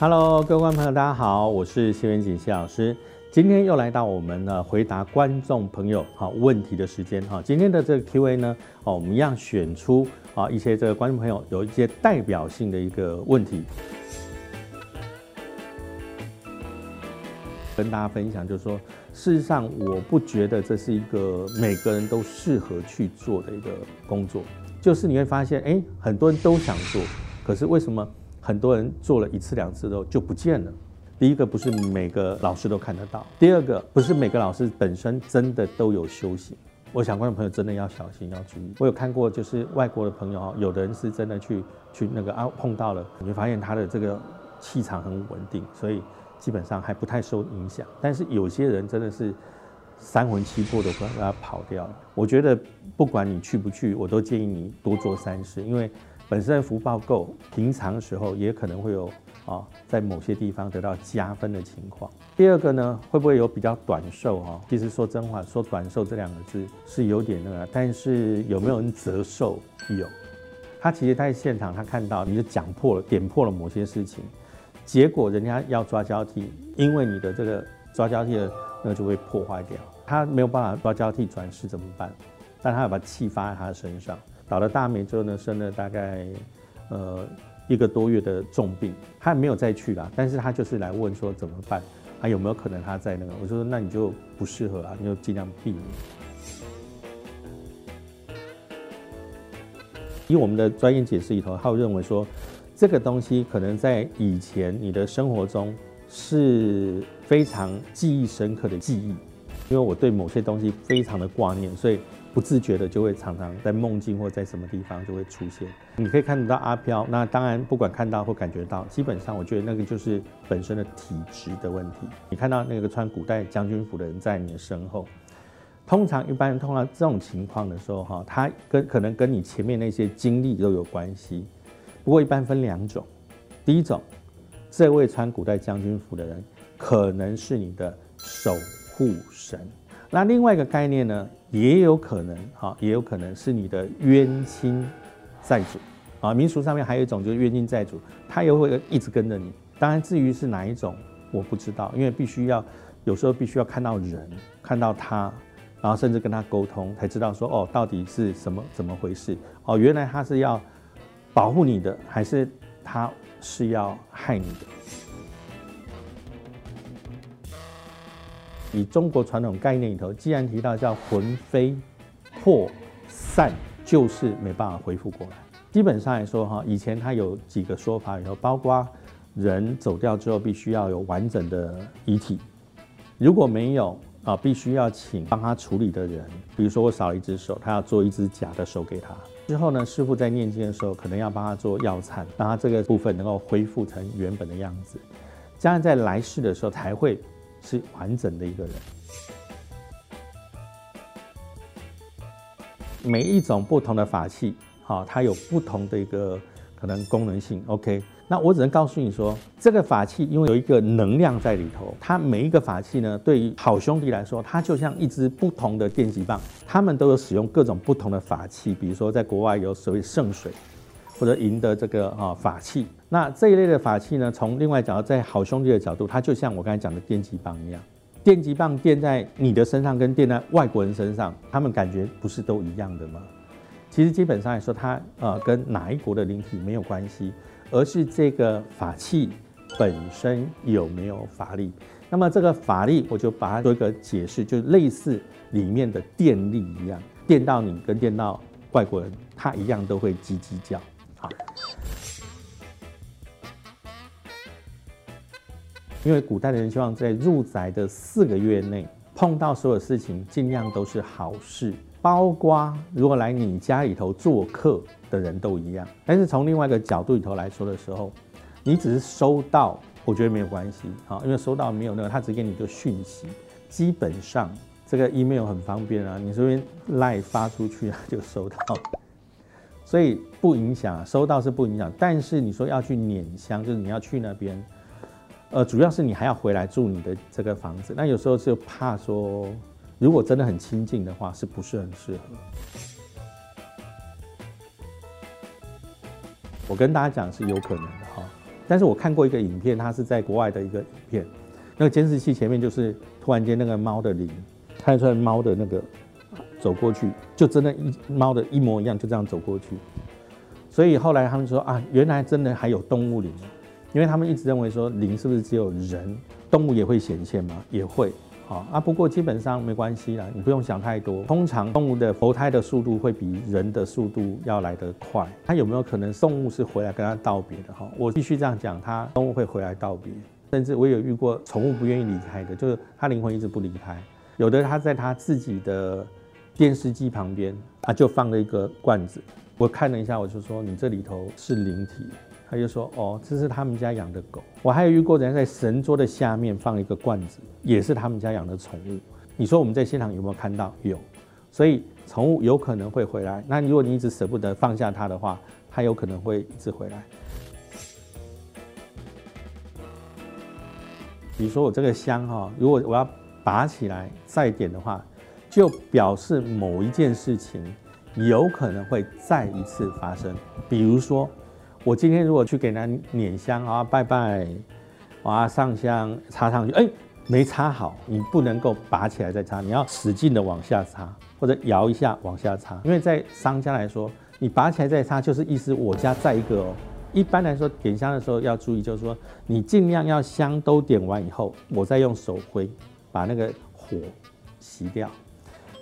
Hello，各位观众朋友，大家好，我是谢元锦谢老师。今天又来到我们呢回答观众朋友好问题的时间哈。今天的这个 Q&A 呢，哦，我们一样选出啊一些这个观众朋友有一些代表性的一个问题，跟大家分享，就是说，事实上我不觉得这是一个每个人都适合去做的一个工作，就是你会发现，哎，很多人都想做，可是为什么？很多人做了一次两次之后就不见了。第一个不是每个老师都看得到，第二个不是每个老师本身真的都有修行。我想观众朋友真的要小心要注意。我有看过，就是外国的朋友有的人是真的去去那个啊碰到了，你会发现他的这个气场很稳定，所以基本上还不太受影响。但是有些人真的是三魂七魄的让他跑掉了。我觉得不管你去不去，我都建议你多做善事，因为。本身福报够，平常时候也可能会有啊，在某些地方得到加分的情况。第二个呢，会不会有比较短寿哈？其实说真话，说短寿这两个字是有点那个，但是有没有人折寿？有。他其实在现场，他看到你就讲破了、点破了某些事情，结果人家要抓交替，因为你的这个抓交替的那就会破坏掉，他没有办法抓交替转世怎么办？但他要把气发在他的身上。倒了大霉之后呢，生了大概呃一个多月的重病，他没有再去了，但是他就是来问说怎么办，还有没有可能他在那个？我说那你就不适合啊，你就尽量避免。以我们的专业解释里头，他认为说这个东西可能在以前你的生活中是非常记忆深刻的记忆，因为我对某些东西非常的挂念，所以。不自觉的就会常常在梦境或在什么地方就会出现。你可以看得到阿飘，那当然不管看到或感觉到，基本上我觉得那个就是本身的体质的问题。你看到那个穿古代将军服的人在你的身后，通常一般人碰到这种情况的时候，哈，他跟可能跟你前面那些经历都有关系。不过一般分两种，第一种，这位穿古代将军服的人可能是你的守护神。那另外一个概念呢，也有可能哈，也有可能是你的冤亲债主啊。民俗上面还有一种就是冤亲债主，他也会一直跟着你。当然，至于是哪一种，我不知道，因为必须要有时候必须要看到人，看到他，然后甚至跟他沟通，才知道说哦，到底是什么怎么回事哦，原来他是要保护你的，还是他是要害你的。以中国传统概念里头，既然提到叫魂飞魄散，就是没办法恢复过来。基本上来说，哈，以前他有几个说法里头，包括人走掉之后必须要有完整的遗体，如果没有啊，必须要请帮他处理的人，比如说我少了一只手，他要做一只假的手给他。之后呢，师傅在念经的时候，可能要帮他做药忏，让他这个部分能够恢复成原本的样子，这样在来世的时候才会。是完整的一个人，每一种不同的法器，好，它有不同的一个可能功能性。OK，那我只能告诉你说，这个法器因为有一个能量在里头，它每一个法器呢，对于好兄弟来说，它就像一支不同的电击棒，他们都有使用各种不同的法器，比如说在国外有所谓圣水。或者赢得这个啊法器，那这一类的法器呢，从另外讲到在好兄弟的角度，它就像我刚才讲的电击棒一样，电击棒电在你的身上跟电在外国人身上，他们感觉不是都一样的吗？其实基本上来说，它呃跟哪一国的灵体没有关系，而是这个法器本身有没有法力。那么这个法力，我就把它做一个解释，就类似里面的电力一样，电到你跟电到外国人，它一样都会叽叽叫。好，因为古代的人希望在入宅的四个月内碰到所有事情，尽量都是好事，包括如果来你家里头做客的人都一样。但是从另外一个角度里头来说的时候，你只是收到，我觉得没有关系啊，因为收到没有那个，他只给你一个讯息，基本上这个 email 很方便啊，你这边赖发出去啊就收到。所以不影响，收到是不影响，但是你说要去捻香，就是你要去那边，呃，主要是你还要回来住你的这个房子，那有时候就怕说，如果真的很亲近的话，是不是很适合？我跟大家讲是有可能的哈，但是我看过一个影片，它是在国外的一个影片，那个监视器前面就是突然间那个猫的灵，看出来猫的那个走过去，就真的一猫的一模一样，就这样走过去。所以后来他们说啊，原来真的还有动物灵，因为他们一直认为说灵是不是只有人，动物也会显现吗？也会。好啊，不过基本上没关系啦，你不用想太多。通常动物的投胎的速度会比人的速度要来得快。它有没有可能动物是回来跟它道别的？哈，我必须这样讲，它动物会回来道别。甚至我有遇过宠物不愿意离开的，就是它灵魂一直不离开。有的它在它自己的电视机旁边啊，就放了一个罐子。我看了一下，我就说你这里头是灵体。他就说：“哦，这是他们家养的狗。我还有遇过人在神桌的下面放一个罐子，也是他们家养的宠物。你说我们在现场有没有看到？有，所以宠物有可能会回来。那如果你一直舍不得放下它的话，它有可能会一直回来。比如说我这个香哈，如果我要拔起来再点的话，就表示某一件事情有可能会再一次发生。比如说。”我今天如果去给人家捻香啊，拜拜，啊上香插上去，哎，没插好，你不能够拔起来再插，你要使劲的往下插，或者摇一下往下插，因为在商家来说，你拔起来再插就是意思我家再一个哦。一般来说点香的时候要注意，就是说你尽量要香都点完以后，我再用手挥把那个火熄掉，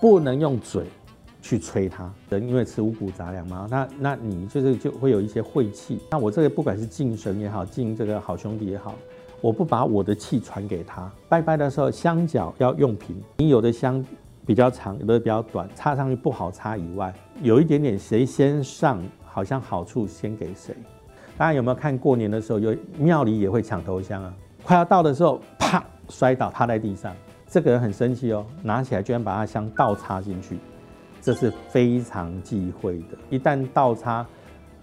不能用嘴。去吹它，人因为吃五谷杂粮嘛，那那你就是就会有一些晦气。那我这个不管是敬神也好，敬这个好兄弟也好，我不把我的气传给他。拜拜的时候香脚要用平，你有的香比较长，有的比较短，插上去不好插以外，有一点点谁先上，好像好处先给谁。大家有没有看过年的时候，有庙里也会抢头香啊？快要到的时候，啪摔倒趴在地上，这个人很生气哦，拿起来居然把他香倒插进去。这是非常忌讳的，一旦倒插，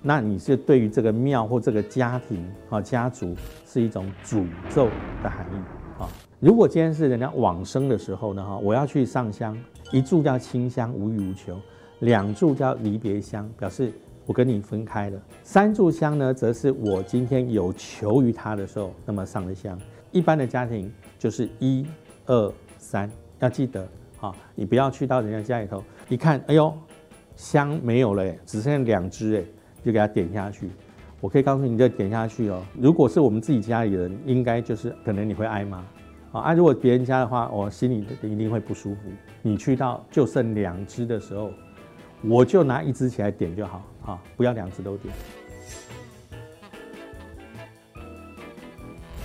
那你是对于这个庙或这个家庭啊家族是一种诅咒的含义啊。如果今天是人家往生的时候呢哈，我要去上香，一炷叫清香无欲无求，两炷叫离别香，表示我跟你分开了，三炷香呢，则是我今天有求于他的时候，那么上的香。一般的家庭就是一二三，要记得啊，你不要去到人家家里头。一看，哎呦，香没有了，只剩下两支，哎，就给它点下去。我可以告诉你，这点下去哦。如果是我们自己家里人，应该就是可能你会挨骂，啊，如果别人家的话，我心里一定会不舒服。你去到就剩两支的时候，我就拿一支起来点就好，啊，不要两支都点。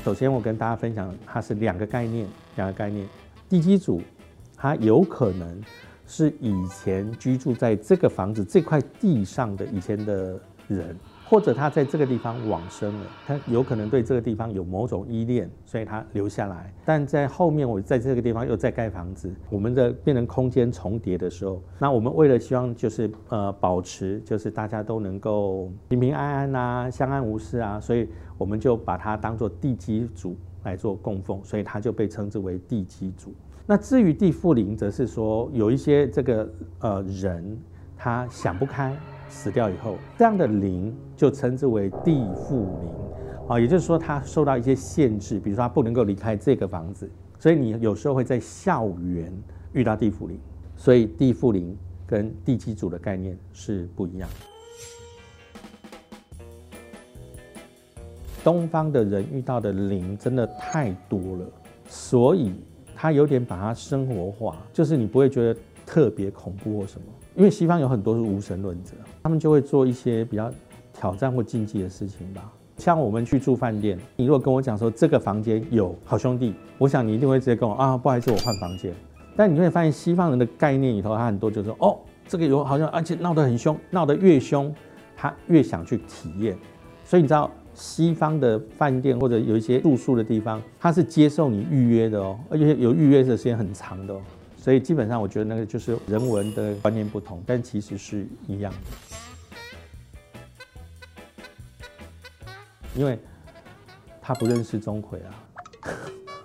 首先，我跟大家分享，它是两个概念，两个概念。地基组，它有可能。是以前居住在这个房子这块地上的以前的人，或者他在这个地方往生了，他有可能对这个地方有某种依恋，所以他留下来。但在后面我在这个地方又在盖房子，我们的变成空间重叠的时候，那我们为了希望就是呃保持就是大家都能够平平安安啊，相安无事啊，所以我们就把它当做地基组来做供奉，所以它就被称之为地基主。那至于地缚灵，则是说有一些这个呃人，他想不开，死掉以后，这样的灵就称之为地缚灵，啊，也就是说他受到一些限制，比如说他不能够离开这个房子，所以你有时候会在校园遇到地缚灵，所以地缚灵跟地基主的概念是不一样。东方的人遇到的灵真的太多了，所以。他有点把它生活化，就是你不会觉得特别恐怖或什么，因为西方有很多是无神论者，他们就会做一些比较挑战或禁忌的事情吧。像我们去住饭店，你如果跟我讲说这个房间有好兄弟，我想你一定会直接跟我啊，不好意思，我换房间。但你会发现西方人的概念里头，他很多就是说哦，这个有好像，而且闹得很凶，闹得越凶，他越想去体验。所以你知道。西方的饭店或者有一些住宿的地方，它是接受你预约的哦，而且有预约的时间很长的哦，所以基本上我觉得那个就是人文的观念不同，但其实是一样的。因为他不认识钟馗啊，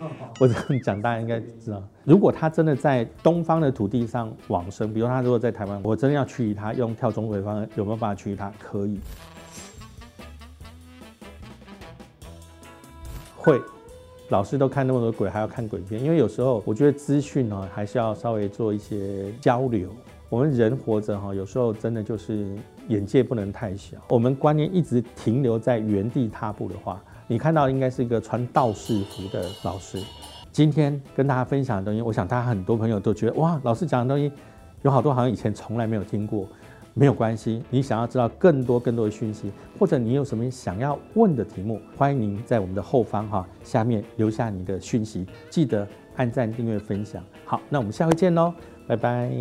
我这样讲大家应该知道。如果他真的在东方的土地上往生，比如他如果在台湾，我真的要去他用跳钟馗方有没有办法去他？可以。会。老师都看那么多鬼，还要看鬼片？因为有时候我觉得资讯呢，还是要稍微做一些交流。我们人活着哈，有时候真的就是眼界不能太小。我们观念一直停留在原地踏步的话，你看到应该是一个穿道士服的老师。今天跟大家分享的东西，我想大家很多朋友都觉得哇，老师讲的东西有好多好像以前从来没有听过。没有关系，你想要知道更多更多的讯息，或者你有什么想要问的题目，欢迎您在我们的后方哈下面留下你的讯息，记得按赞、订阅、分享。好，那我们下回见喽，拜拜。